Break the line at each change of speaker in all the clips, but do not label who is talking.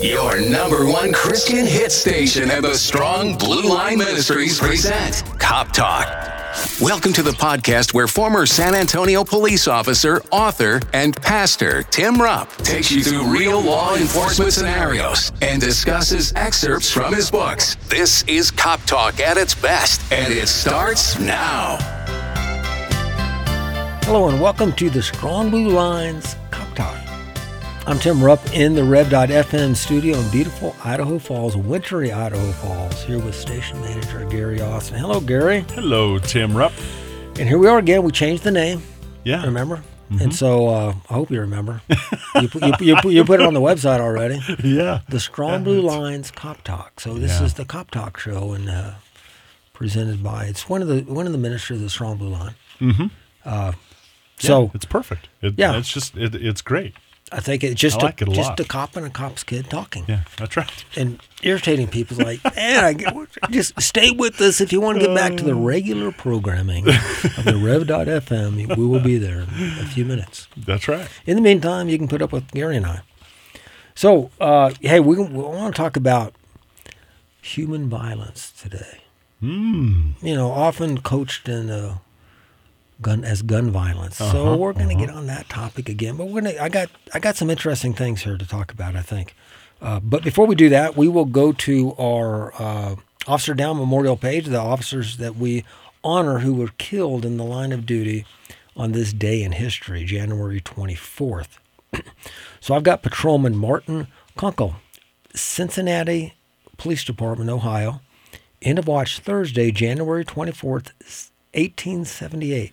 Your number one Christian hit station and the Strong Blue Line Ministries present Cop Talk. Welcome to the podcast where former San Antonio police officer, author, and pastor Tim Rupp takes you through real law enforcement scenarios and discusses excerpts from his books. This is Cop Talk at its best, and it starts now.
Hello and welcome to the Strong Blue Lines Cop Talk. I'm Tim Rupp in the Rev.FM studio in beautiful Idaho Falls, wintry Idaho Falls, here with station manager Gary Austin. Hello, Gary.
Hello, Tim Rupp.
And here we are again. We changed the name.
Yeah.
Remember? And so uh, I hope you remember. you, put, you, you, put- you put it on the website already.
Yeah.
The Strong Blue Lines Cop Talk. So this
Yeah.
is the Cop Talk show, and uh, presented by it's one of the one of the ministers of the Strong Blue Line. Mm-hmm. Uh, so
Yeah, it's perfect. It,
Yeah.
It's just, it, it's great.
I think it's just
like
a,
it a
just a cop and a cop's kid talking.
Yeah, that's right.
and irritating people like, man, I get, just stay with us if you want to get back to the regular programming of the Rev.fm. We will be there in a few minutes.
That's right.
In the meantime, you can put up with Gary and I. So, uh, hey, we, we want to talk about human violence today.
Mm.
You know, often coached in uh, gun as gun violence. so
Uh-huh,
we're going to get on that topic again. But we're going to. I got I got some interesting things here to talk about. I think. Uh, but before we do that, we will go to our uh, Officer Down Memorial page, the officers that we honor who were killed in the line of duty on this day in history, January 24th. so I've got Patrolman Martin Kunkel, Cincinnati Police Department, Ohio. End of watch Thursday, January 24th, 1878.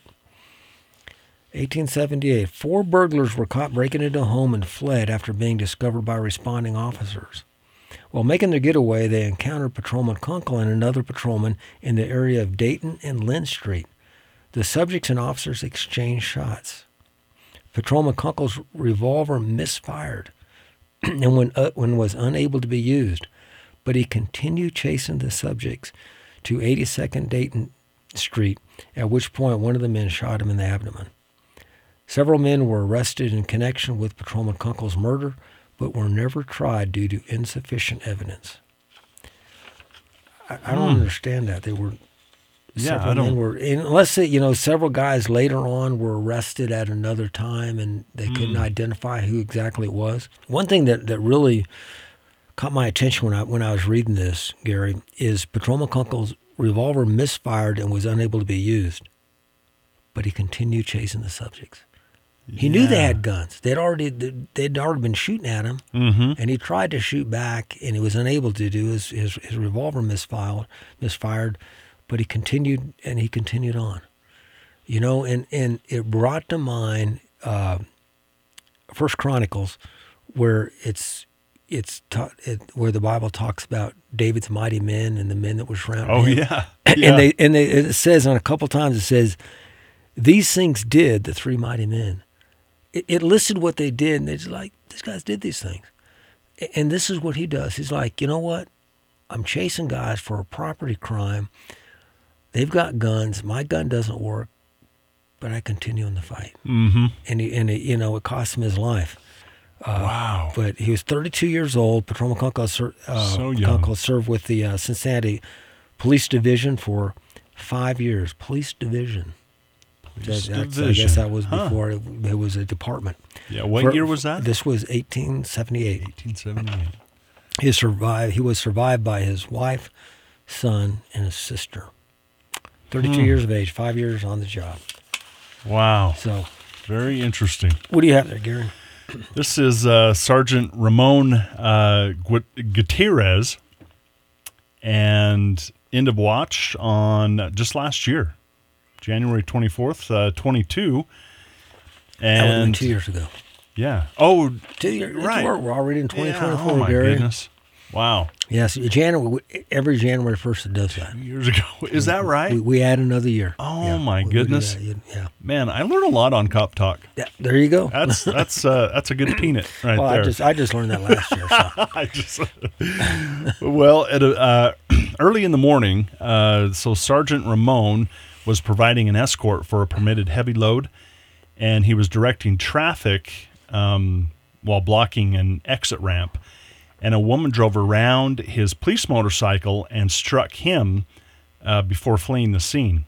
1878. Four burglars were caught breaking into a home and fled after being discovered by responding officers. While making their getaway, they encountered Patrolman Kunkel and another patrolman in the area of Dayton and Lynn Street. The subjects and officers exchanged shots. Patrolman Kunkel's revolver misfired and when, uh, when was unable to be used, but he continued chasing the subjects to 82nd Dayton Street, at which point one of the men shot him in the abdomen. Several men were arrested in connection with Patrolman Kunkel's murder, but were never tried due to insufficient evidence. I, I don't hmm. understand that. They were
Yeah,
several
I don't-
were unless you know several guys later on were arrested at another time and they couldn't hmm. identify who exactly it was. One thing that, that really caught my attention when I when I was reading this, Gary, is Patrolman Kunkel's revolver misfired and was unable to be used, but he continued chasing the subjects. He knew they had guns. They'd already they'd already been shooting at him,
Mm-hmm.
and he tried to shoot back, and he was unable to do. His his, his revolver misfired, misfired, but he continued, and he continued on. You know, and and it brought to mind uh, First Chronicles, where it's it's ta- it, where the Bible talks about David's mighty men and the men that were surrounding
Oh,
him.
yeah. yeah.
And they and they, it says on a couple times it says these things did the three mighty men. It, it listed what they did, and it's like these guys did these things. And this is what he does. He's like, you know what? I'm chasing guys for a property crime. They've got guns. My gun doesn't work, but I continue in the fight.
mm-hmm.
And he, and you know, it cost him his life.
wow.
But he was 32 years old. Patrolman Kunkel, ser- uh,
So.
Kunkel served with the uh, Cincinnati Police Division for five years. Police Division.
Police
That- that's- I guess that was
Huh.
before it, it was a department.
Yeah, what
For-
year was that?
This was 1878.
1878.
He survived. He was survived by his wife, son, and his sister. 32
Hmm.
years of age, five years on the job.
Wow.
So,
Very interesting.
what do you have there, Gary?
This is uh, Sergeant Ramon uh, Gutierrez and end of watch on just last year, January 24th, uh, 22.
That would have been
And
two years ago.
yeah. Oh,
Two years.
Right.
We're, we're already in
yeah.
2024,
Oh, my
Gary.
goodness. Wow.
Yes, January. Every January first it does that.
Two years ago. Is that right?
We, we add another year.
Oh, my
we- we
goodness.
Yeah.
Man, I learned a lot on Cop Talk.
yeah. There you go.
That's that's uh, that's a good peanut right
well,
there.
I just I just learned that last year. So.
I just well, at a, uh, early in the morning, uh, so Sergeant Ramon was providing an escort for a permitted heavy load, and he was directing traffic um, while blocking an exit ramp. and a woman drove around his police motorcycle and struck him uh, before fleeing the scene.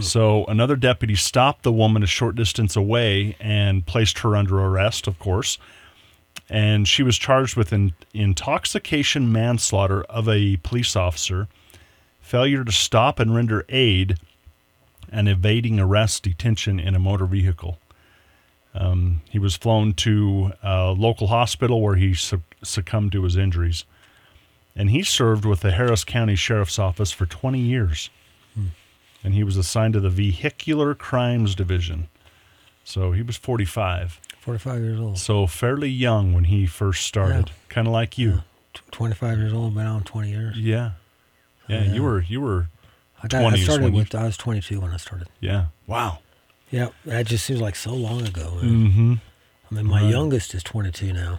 So another deputy stopped the woman a short distance away and placed her under arrest, of course. And she was charged with in, intoxication manslaughter of a police officer, failure to stop and render aid, and evading arrest detention in a motor vehicle. Um, he was flown to a local hospital where he su- succumbed to his injuries. And he served with the Harris County Sheriff's Office for 20 years. And he was assigned to the Vehicular Crimes Division. So he was 45.
45 years old.
So fairly young when he first started. Kind of like you.
Tw- 25 years old, been on 20 years.
Yeah. yeah.
Yeah.
you were you were
I, got, I started
when you-
with, I was 22 when I started.
yeah. Wow.
Yeah, that just seems like so long ago.
Mm-hmm.
I mean, my
Right.
youngest is 22 now.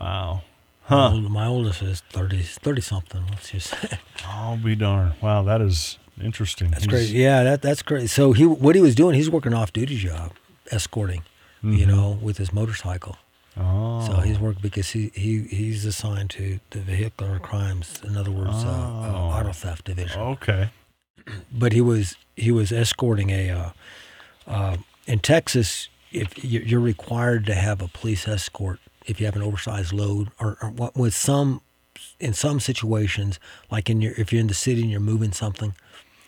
Wow.
My,
Huh.
old, my oldest is 30, 30 something. Let's just say.
I'll be darned. Wow, that is interesting.
That's
He's-
crazy. Yeah, that that's great. So he, what he was doing, he's working off duty job, escorting, you
Mhm.
know, with his motorcycle.
Oh.
So he's working because he, he he's assigned to the vehicular crimes. In other words, uh, uh,
Oh.
auto theft division.
Okay.
But he was he was escorting a. Uh, uh, in Texas, if you- you're required to have a police escort if you have an oversized load, or, or what- with some, in some situations, like in your if you're in the city and you're moving something.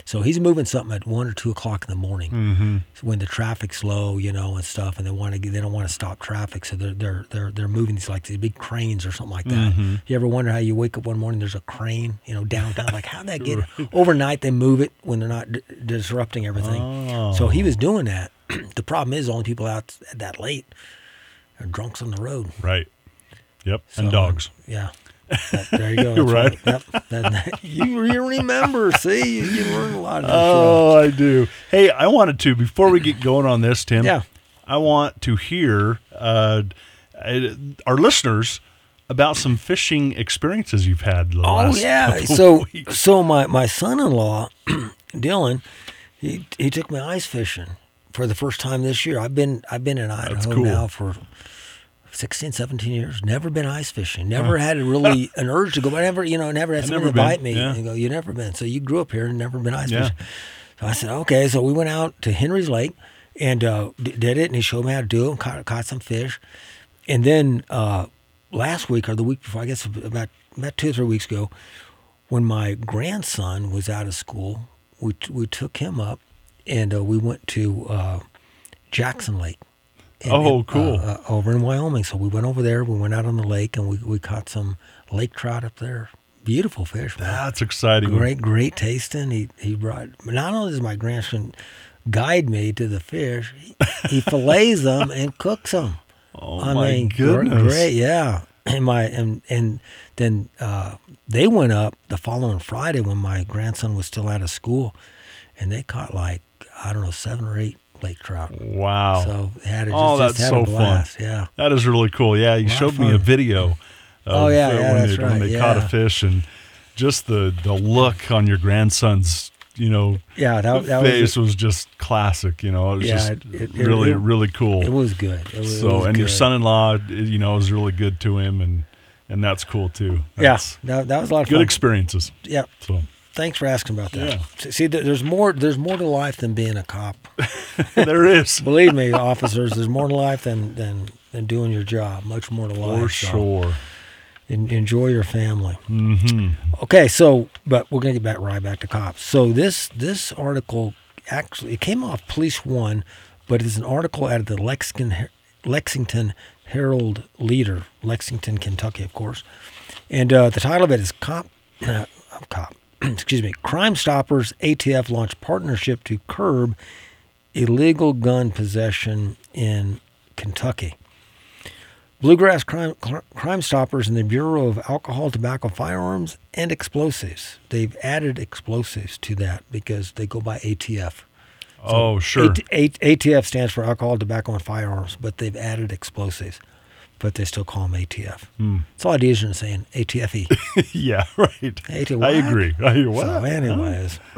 So he's moving something at one or two o'clock in the morning
Mm-hmm.
when the traffic's low, you know, and stuff, and they want to they don't want to stop traffic, so they're they're they're they're moving these like these big cranes or something like that.
Mhm.
You ever wonder how you wake up one morning there's a crane, you know, downtown? like how'd that get overnight? They move it when they're not d- disrupting everything. So he
Oh.
was doing that. the problem is, only people out that late are drunks on the road.
Right. Yep. and
So,
dogs.
Yeah. That- there you go. That's
Right.
Yep. That- that- you, you remember? See, you, you learn a lot. Of this show.
Oh, I do. Hey, I wanted to before we get going on this, Tim.
Yeah.
I want to hear uh, uh, our listeners about some fishing experiences you've had.
Oh yeah. So
weeks.
so my my son-in-law, Dylan, he he took me ice fishing for the first time this year. I've been I've been in Idaho
cool.
now for 16, 17 years. Never been ice fishing. Never had really an urge to go. But never you know never had
I've never
invite me
yeah.
and go. You never been. So you grew up here and never been ice
Yeah.
fishing. So I said okay. So we went out to Henry's Lake and uh, did it, and he showed me how to do it. And caught caught some fish, and then. Uh, last week or the week before, I guess about about two or three weeks ago, when my grandson was out of school, we we took him up, and uh, we went to uh, Jackson Lake.
Oh, cool.
Uh, uh, over in Wyoming. So we went over there. We went out on the lake, and we we caught some lake trout up there. Beautiful fish, man.
That's exciting.
Great, great tasting. He he brought. Not only does my grandson guide me to the fish, he, he fillets them and cooks them.
Oh
I
my
mean,
goodness.
great, yeah. And my and and then uh, they went up the following Friday when my grandson was still out of school, and they caught like I don't know seven or eight lake trout.
Wow.
So had it just,
Oh,
just
that's
a
so fun.
Yeah.
That is really cool. Yeah, you showed me a video. Of,
Oh, yeah, yeah,
when
that's
they, when
right,
they caught a fish and just the the look on your grandson's, you know,
Yeah, that, that was
face was, just classic. You know, it was
Yeah,
just
it- it-
really
it-
really cool.
it was good. It was,
so,
was
and your son-in-law, you know, was really good to him, and and that's cool too.
Yeah, that, that was a lot of
good
fun.
experiences.
yeah,
So
thanks for asking about that.
Yeah.
See, there's more. There's more to life than being a cop.
there is
Believe me, officers. There's more to life than than than doing your job. Much more to life.
for
so
sure.
en- enjoy your family.
hmm
Okay, so but we're gonna get back right back to cops. So this this article actually it came off Police One, but it's an article out of the Lexington Lexington Herald Leader, Lexington, Kentucky, of course, and uh, the title of it is "Cop uh, Cop." Excuse me. Crime Stoppers ATF launched partnership to curb illegal gun possession in Kentucky. Bluegrass Crime, Crime Stoppers and the Bureau of Alcohol, Tobacco, Firearms, and Explosives. They've added explosives to that because they go by ATF.
Oh, sure.
ATF stands for Alcohol, Tobacco, and Firearms, but they've added explosives. But they still call them ATF.
Hmm.
It's a lot easier than saying ATFE.
yeah, right.
AT
I agree. I, what?
So, anyways,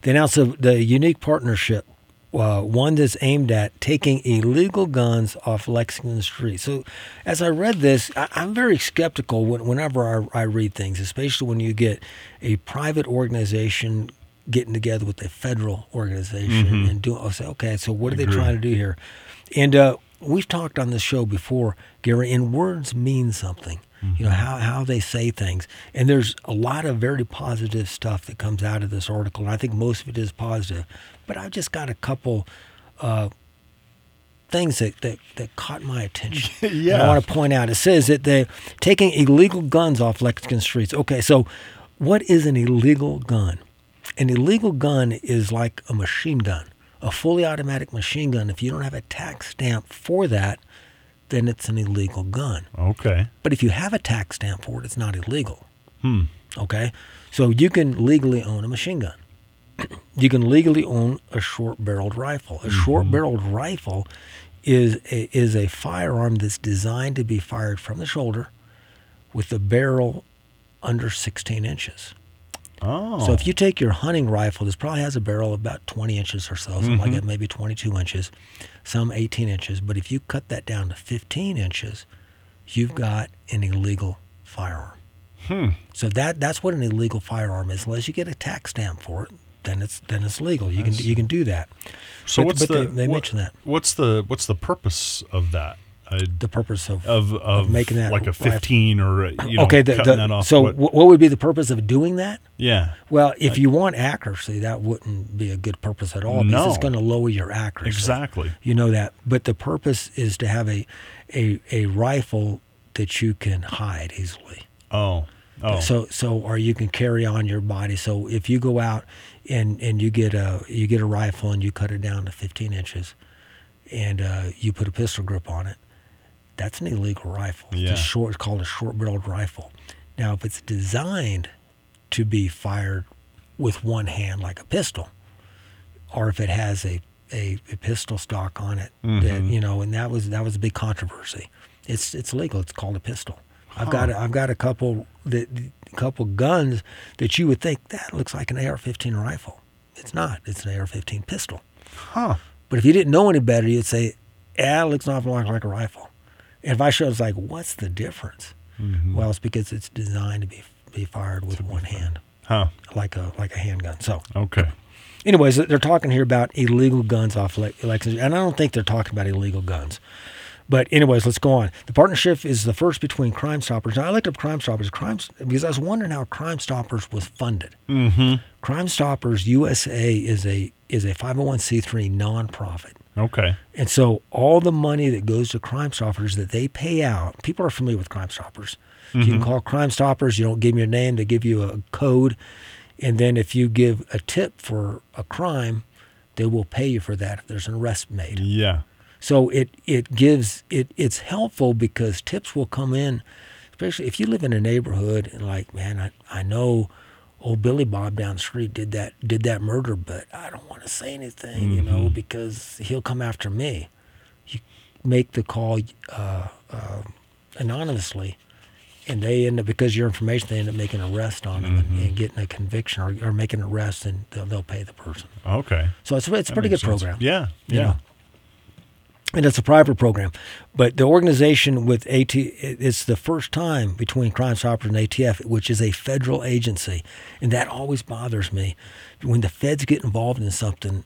they announced the, the unique partnership uh, one that's aimed at taking illegal guns off Lexington Street. So, as I read this, I, I'm very skeptical when, whenever I, I read things, especially when you get a private organization getting together with a federal organization and doing. I say, okay, so what are they trying to do here? And uh, we've talked on this show before, Gary, and words mean something. You know how, how they say things, and there's a lot of very positive stuff that comes out of this article, and I think most of it is positive. But I've just got a couple uh, things that, that, that caught my attention. And
Yeah.
I want to point out. It says that they're taking illegal guns off Lexington streets. Okay, so what is an illegal gun? An illegal gun is like a machine gun, a fully automatic machine gun. If you don't have a tax stamp for that, then it's an illegal gun.
Okay.
But if you have a tax stamp for it, it's not illegal.
Hmm.
Okay? So you can legally own a machine gun. you can legally own a short barreled rifle. A short barreled rifle is a, is a firearm that's designed to be fired from the shoulder with the barrel under 16 inches.
Oh.
So if you take your hunting rifle, this probably has a barrel of about 20 inches or so, something like that, maybe 22 inches, some 18 inches. But if you cut that down to 15 inches, you've got an illegal firearm.
Hmm.
So that that's what an illegal firearm is. Unless you get a tax stamp for it, then it's then it's legal. You can you can do that.
So
but-
what's
but
the
they- they
what-
mention that.
What's the what's the purpose of that? I,
The purpose of
of, of
making that
like a 15 or you know
okay, the,
cutting
the-
that off.
so
what,
what would be the purpose of doing that?
yeah.
Well, if you want accuracy, that wouldn't be a good purpose at all because it's going to lower your accuracy.
Exactly.
You know that. But the purpose is to have a, a, a rifle that you can hide easily.
Oh. Oh.
So so or you can carry on your body. So if you go out and, and you get a you get a rifle and you cut it down to 15 inches, and uh, you put a pistol grip on it, that's an illegal rifle. It's
Yeah.
a short. It's called a short-barreled rifle. Now, if it's designed to be fired with one hand like a pistol, or if it has a, a, a pistol stock on it,
Mm-hmm.
you know, and that was that was a big controversy. It's it's legal. It's called a pistol. I've got a, I've got a couple that a couple guns that you would think that looks like an AR-15 rifle. It's not. It's an AR-15 pistol.
huh.
But if you didn't know any better, you'd say, "Yeah, it looks an awful lot like a rifle." And if I showed, it's like, "What's the difference?"
Mm-hmm.
Well, it's because it's designed to be be fired with one hand,
Huh.
like a like a handgun. So,
Okay.
anyways, they're talking here about illegal guns off Le- Lexington, and I don't think they're talking about illegal guns. But anyways, let's go on. The partnership is the first between Crime Stoppers. Now, I looked up Crime Stoppers, crimes because I was wondering how Crime Stoppers was funded.
Mm-hmm.
Crime Stoppers USA is a is a 501c3 nonprofit.
Okay.
And so all the money that goes to Crime Stoppers that they pay out, people are familiar with Crime Stoppers. You can mm-hmm. call Crime Stoppers, you don't give them your name, they give you a code. And then if you give a tip for a crime, they will pay you for that if there's an arrest made.
Yeah.
So it it gives it it's helpful because tips will come in, especially if you live in a neighborhood and like, man, I, I know old Billy Bob down the street did that did that murder, but I don't want to say anything, you know, because he'll come after me. You make the call uh, uh, anonymously, and they end up because your information, they end up making an arrest on him and, and getting a conviction or, or making an arrest, and they'll, they'll pay the person.
Okay.
So it's it's a pretty good
sense.
program
Yeah.
you
Yeah.
know. And it's a private program, but the organization with AT it's the first time between Crime Stoppers and ATF, which is a federal agency, and that always bothers me. When the feds get involved in something,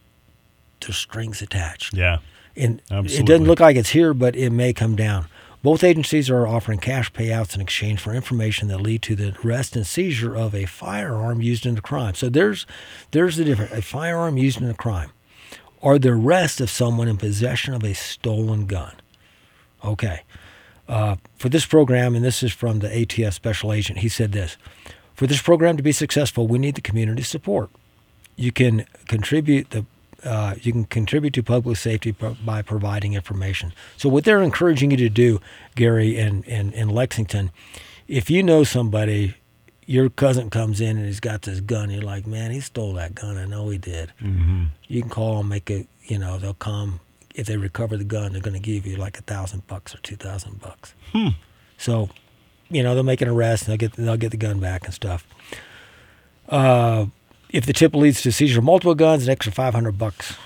there's strings attached,
Yeah.
and it doesn't look like it's here, but it may come down. Both agencies are offering cash payouts in exchange for information that lead to the arrest and seizure of a firearm used in a crime. So there's there's the difference: a firearm used in a crime, or the arrest of someone in possession of a stolen gun. Okay. Uh, for this program, and this is from the ATF special agent, he said this For this program to be successful, we need the community support. You can contribute the uh, you can contribute to public safety by providing information. So what they're encouraging you to do, Gary, in, in, in Lexington, if you know somebody, your cousin comes in and he's got this gun, you're like, man, he stole that gun. I know he did.
Mm-hmm.
You can call and make a, you know, they'll come. If they recover the gun, they're going to give you like a thousand bucks or two thousand bucks.
Hmm.
So, you know, they'll make an arrest and they'll get they'll get the gun back and stuff. Uh, if the tip leads to seizure of multiple guns, an extra five hundred bucks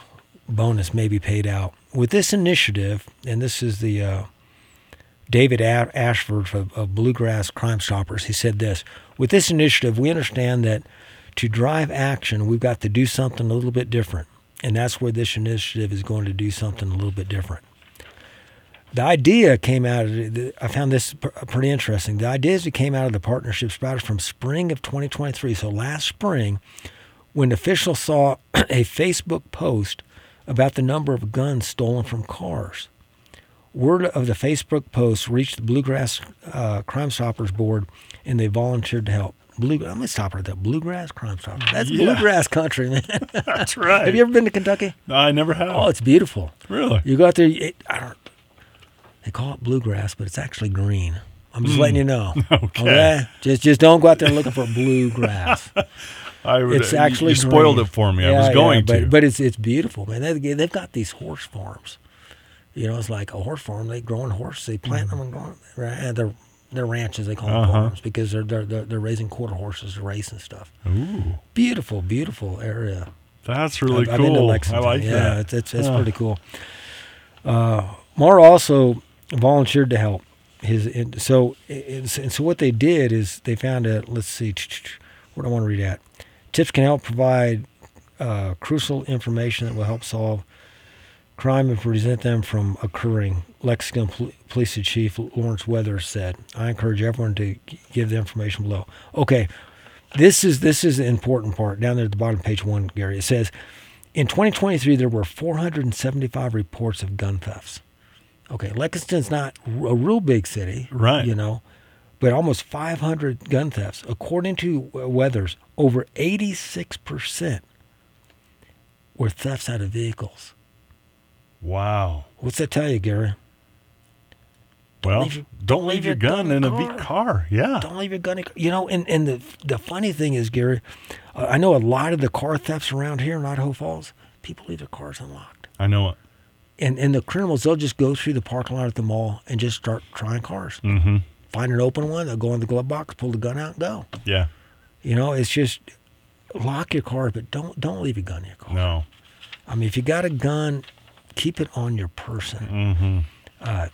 bonus may be paid out. With this initiative, and this is the uh, David Ashford of, of Bluegrass Crime Stoppers, he said this With this initiative, we understand that to drive action, we've got to do something a little bit different. And that's where this initiative is going to do something a little bit different. The idea came out of, I found this pr- uh, pretty interesting. The ideas that came out of the partnership sprouted from spring of 2023. So last spring, when officials saw a Facebook post about the number of guns stolen from cars. Word of the Facebook post reached the Bluegrass uh, Crime Stoppers board, and they volunteered to help. Blue, I'm gonna stop right there. Bluegrass Crime Stoppers. That's
Yeah.
bluegrass country, man.
That's right.
have you ever been to Kentucky?
I never have.
Oh, it's beautiful.
really?
You go out there. It, I don't. They call it bluegrass, but it's actually green. I'm just letting you know.
Okay.
Just just don't go out there looking for bluegrass.
I would,
It's actually
you spoiled
green.
it for me. I
Yeah,
was
yeah,
going
but,
to.
But it's it's beautiful, man. They, they've got these horse farms. You know, it's like a horse farm. They growing horses. They plant them and grow them. Right? And they're they're ranches. They call them
Uh-huh.
farms because they're, they're they're they're raising quarter horses to race and stuff.
Ooh,
Beautiful, beautiful area.
that's really
I've, I've been to
cool. I like
yeah,
that.
it's it's, it's pretty cool. Uh, Mara also volunteered to help. His and so and, and so what they did is they found a let's see what do I want to read at. Tips can help provide uh, crucial information that will help solve crime and prevent them from occurring. Lexington Pol- Police Chief Lawrence Weathers said, "I encourage everyone to g- give the information below." Okay, this is this is the important part down there at the bottom page one, Gary. It says, in 2023 there were 475 reports of gun thefts. Okay, Lexington's not a real big city,
Right.
You know, but almost 500 gun thefts. According to Weathers, over 86 percent were thefts out of vehicles.
Wow.
What's that tell you, Gary?
Well,
leave your-
don't leave your gun in a big car. Yeah.
Don't leave your gun. In, you know, and, and the the funny thing is, Gary, uh, I know a lot of the car thefts around here in Idaho Falls. People leave their cars unlocked,
I know it.
and and the criminals they'll just go through the parking lot at the mall and just start trying cars.
Mm-hmm.
Find an open one, they'll go in the glove box, pull the gun out, and go.
Yeah.
You know, it's just lock your car, but don't don't leave your gun in your car.
No.
I mean, if you got a gun, keep it on your person.
Mm-hmm.
Uh,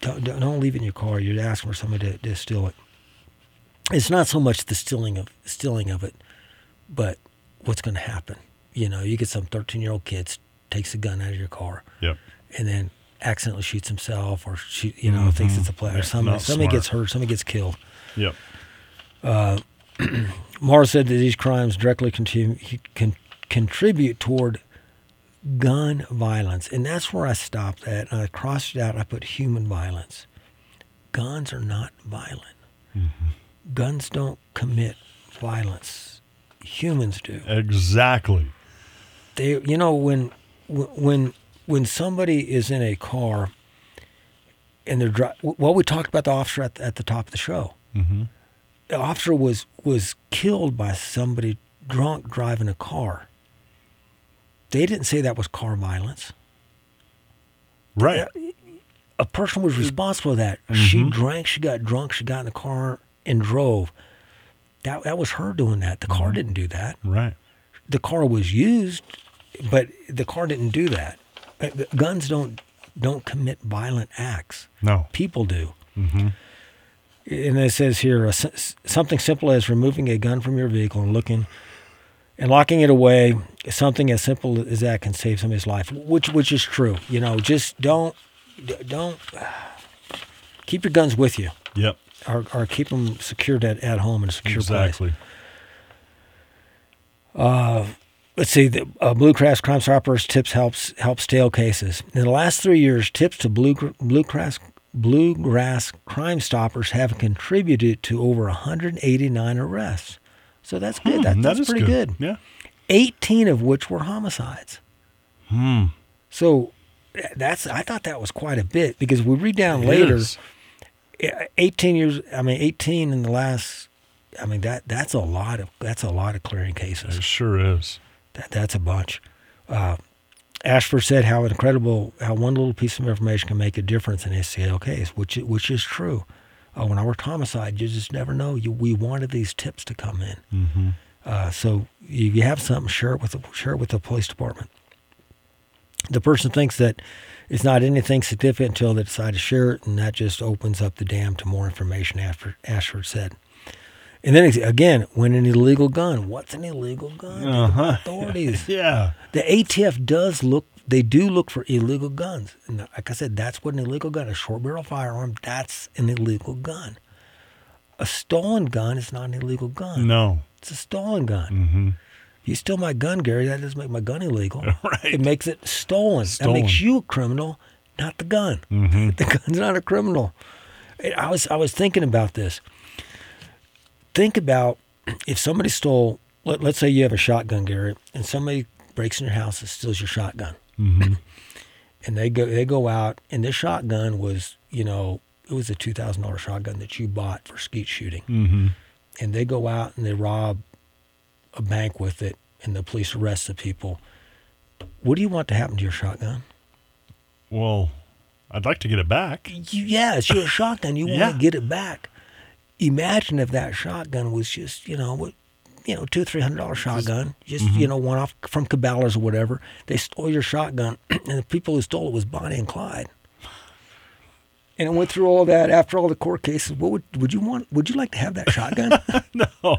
don't, don't leave it in your car. You're asking for somebody to, steal it. It's not so much the stealing of stealing of it, but what's going to happen. You know, you get some 13 year old kid takes a gun out of your car
Yep.
and then accidentally shoots himself or shoot, you know thinks it's a play
Yeah,
or somebody somebody
smart.
gets hurt, somebody gets killed.
Yep.
Mara said that these crimes directly con, contribute toward gun violence, and that's where I stopped at. I crossed it out. I put human violence. Guns are not violent. Guns don't commit violence. Humans do.
Exactly.
They, you know, when when when somebody is in a car and they're dri- well, we talked about the officer at the, at the top of the show.
Mm-hmm.
the officer was was killed by somebody drunk driving a car. They didn't say that was car violence.
Right.
A person was responsible for that. She drank, she got drunk, she got in the car and drove. That that was her doing that. The car didn't do that.
Right.
The car was used, but the car didn't do that. Uh, Guns don't don't commit violent acts.
No.
People do.
Mm-hmm.
and it says here uh, something simple as removing a gun from your vehicle and looking and locking it away something as simple as that can save somebody's life which which is true you know just don't don't keep your guns with you
Yep.
or, or keep them secured at, at home in a secure place
Exactly.
let's see the uh, blue cross crime stoppers tips helps help stale cases in the last three years tips to blue Gr- blue cross bluegrass crime stoppers have contributed to over 189 arrests so that's good
Hmm,
that,
that
that's pretty good.
Yeah.
18 of which were homicides
Hmm.
so that's i thought that was quite a bit because we read down
It
later
is.
18 years i mean 18 in the last i mean that that's a lot of that's a lot of clearing cases
It sure is.
that, that's a bunch. Uh, Ashford said how incredible how one little piece of information can make a difference in a scale case, which which is true. Uh, when I worked homicide, you just never know. You, we wanted these tips to come in,
Mm-hmm.
uh, so if you have something, share it with the share it with the police department. The person thinks that it's not anything significant until they decide to share it, and that just opens up the dam to more information. After Ashford said. And then again, when an illegal gun, what's an illegal gun?
Uh-huh.
Authorities.
Yeah.
The ATF does look, they do look for illegal guns. And like I said, that's what an illegal gun, a short barrel firearm, that's an illegal gun. A stolen gun is not an illegal gun.
No.
It's a stolen gun.
Mm-hmm.
You steal my gun, Gary, that doesn't make my gun illegal.
Right.
It makes it stolen.
Stolen.
That makes you a criminal, not the gun.
Mm-hmm.
The gun's not a criminal. I was I was thinking about this. Think about if somebody stole. Let, let's say you have a shotgun, Gary, and somebody breaks in your house and steals your shotgun,
Mm-hmm.
and they go they go out, and this shotgun was you know it was a two thousand dollar shotgun that you bought for skeet shooting,
Mm-hmm.
and they go out and they rob a bank with it, and the police arrest the people. What do you want to happen to your shotgun?
Well, I'd like to get it back.
Yeah, it's your shotgun. You want to get it back. Imagine if that shotgun was just, you know, what, you know, two, three hundred dollar shotgun, just
Mm-hmm.
you know, one off from Cabela's or whatever. They stole your shotgun, and the people who stole it was Bonnie and Clyde. And it went through all that. After all the court cases, what would would you want? Would you like to have that shotgun?
No.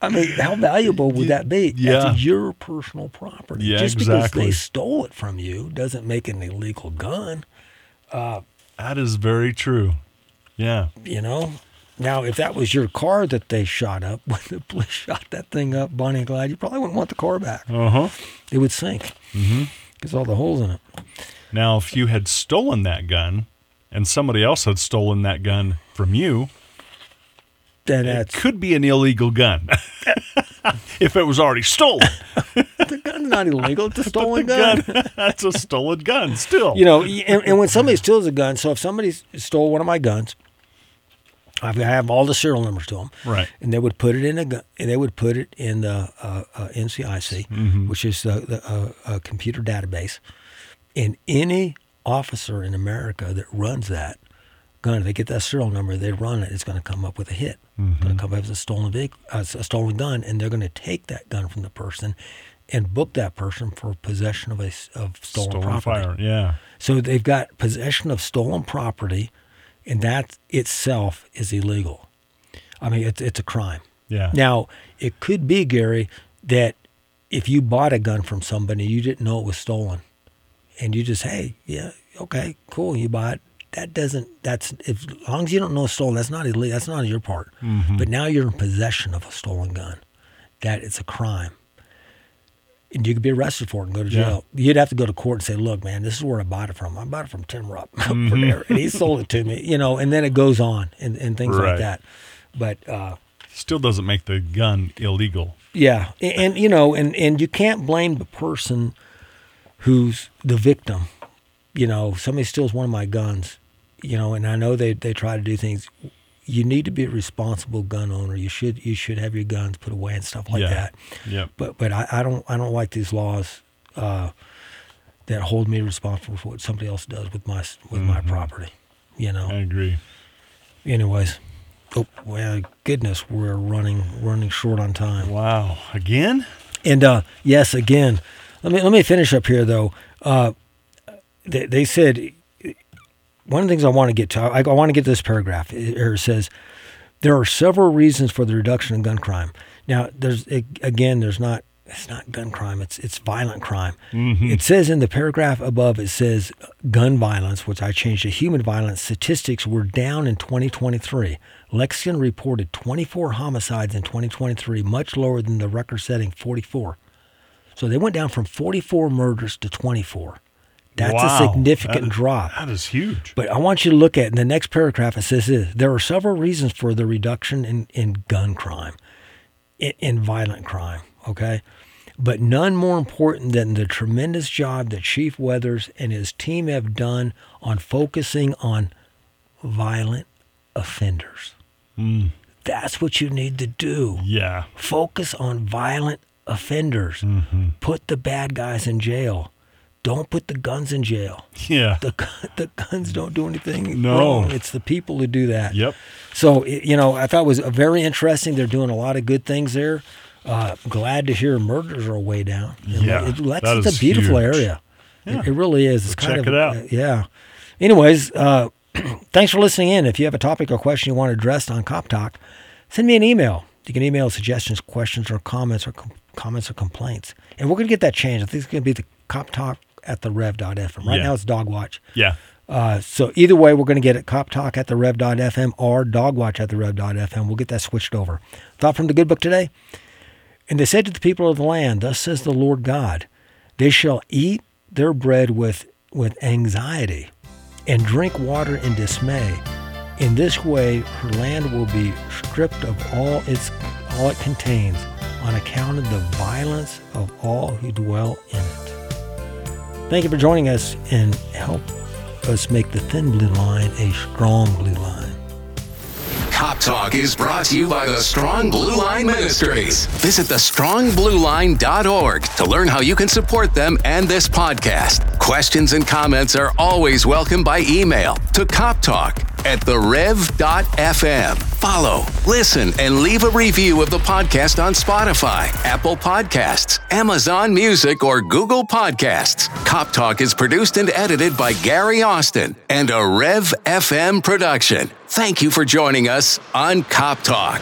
I mean, how valuable would that be?
Yeah.
That's your personal property.
Yeah,
Just because they stole it from you doesn't make it an illegal gun.
That is very true. Yeah.
you know. Now, if that was your car that they shot up, when the police shot that thing up, Bonnie and Clyde, you probably wouldn't want the car back.
Uh huh.
It would sink because all the holes in it.
Now, if you had stolen that gun and somebody else had stolen that gun from you,
Then
it could be an illegal gun. if it was already stolen.
the gun's not illegal. It's a stolen gun.
That's a stolen gun still.
You know, and, and when somebody steals a gun, so if somebody stole one of my guns, I have all the serial numbers to them.
Right.
and they would put it in a and they would put it in the uh, uh, NCIC, which is the, the uh, uh, computer database. And any officer in America that runs that gun, if they get that serial number, they run it. It's going to come up with a hit. It's going to come up as a stolen vehicle, uh, a stolen gun, and they're going to take that gun from the person and book that person for possession of a of stolen,
stolen
property.
fire. Yeah.
So they've got possession of stolen property, and that itself is illegal. I mean, it's it's a crime.
Yeah.
Now, it could be Gary that if you bought a gun from somebody you didn't know it was stolen, and you just hey yeah okay cool you bought it. That doesn't that's if, as long as you don't know it's stolen that's not illegal that's not your part. Mm-hmm. But now you're in possession of a stolen gun. That it's a crime. And you could be arrested for it and go to
Yeah.
jail. You'd have to go to court and say, "Look, man, this is where I bought it from. I bought it from Tim Rupp there, and he sold it to me." You know, and then it goes on and, and things
Right.
like that. But uh,
Still doesn't make the gun illegal.
yeah, and, and you know, and and you can't blame the person who's the victim. You know, somebody steals one of my guns. You know, and I know they they try to do things. You need to be a responsible gun owner. You should you should have your guns put away and stuff like
yeah.
that.
Yep.
But but I, I don't I don't like these laws uh, that hold me responsible for what somebody else does with my with my property. You know.
I agree.
Anyways, oh well, goodness, we're running running short on time.
Wow. Again?
And uh, yes, again, let me let me finish up here though. Uh, they, they said one of the things I want to get to. I, I want to get to this paragraph. It, it says there are several reasons for the reduction in gun crime. Now, there's a- again, there's not. It's not gun crime. It's it's violent crime. Mm-hmm. It says in the paragraph above. It says gun violence, which I changed to human violence. Statistics were down in 2023. Lexington reported 24 homicides in 2023, much lower than the record-setting 44. So they went down from 44 murders to 24. That's
Wow.
a significant
That-
drop.
That is huge.
But I want you to look at in the next paragraph. It says this: there are several reasons for the reduction in, in gun crime, in, in violent crime. Okay, but none more important than the tremendous job that Chief Weathers and his team have done on focusing on violent offenders. That's what you need to do.
Yeah.
Focus on violent offenders.
Mm-hmm.
Put the bad guys in jail. Don't put the guns in jail
Yeah.
the the guns don't do anything
No.
wrong. It's the people who do that.
Yep.
So you know, I thought it was very interesting. They're doing a lot of good things there. Uh, glad to hear murders are way down. And
Yeah,
it,
that
it's a beautiful
huge.
area.
Yeah.
It, it really is. It's kind
check
of
it out.
uh, yeah. Anyways, uh, thanks for listening in. If you have a topic or question you want addressed on Cop Talk, send me an email. You can email suggestions, questions, or comments, or com- comments or complaints. And we're gonna get that changed. I think it's gonna be the Cop Talk at the Rev.fm. Right
Yeah.
now it's Dog Watch.
Yeah.
Uh, so either way, we're going to get it Cop Talk at the Rev.fm or Dog Watch at the Rev.fm. We'll get that switched over. Thought from the good book today. And they said to the people of the land, Thus says the Lord God, they shall eat their bread with, with anxiety and drink water in dismay. In this way, her land will be stripped of all its all it contains on account of the violence of all who dwell in it. Thank you for joining us and help us make the thin blue line a strong blue line.
Cop Talk is brought to you by the Strong Blue Line Ministries. Visit thestrongblueline.org to learn how you can support them and this podcast. Questions and comments are always welcome by email to Cop Talk at therev.fm. Follow, listen, and leave a review of the podcast on Spotify, Apple Podcasts, Amazon Music, or Google Podcasts. Cop Talk is produced and edited by Gary Austin and a Rev FM production. Thank you for joining us on Cop Talk.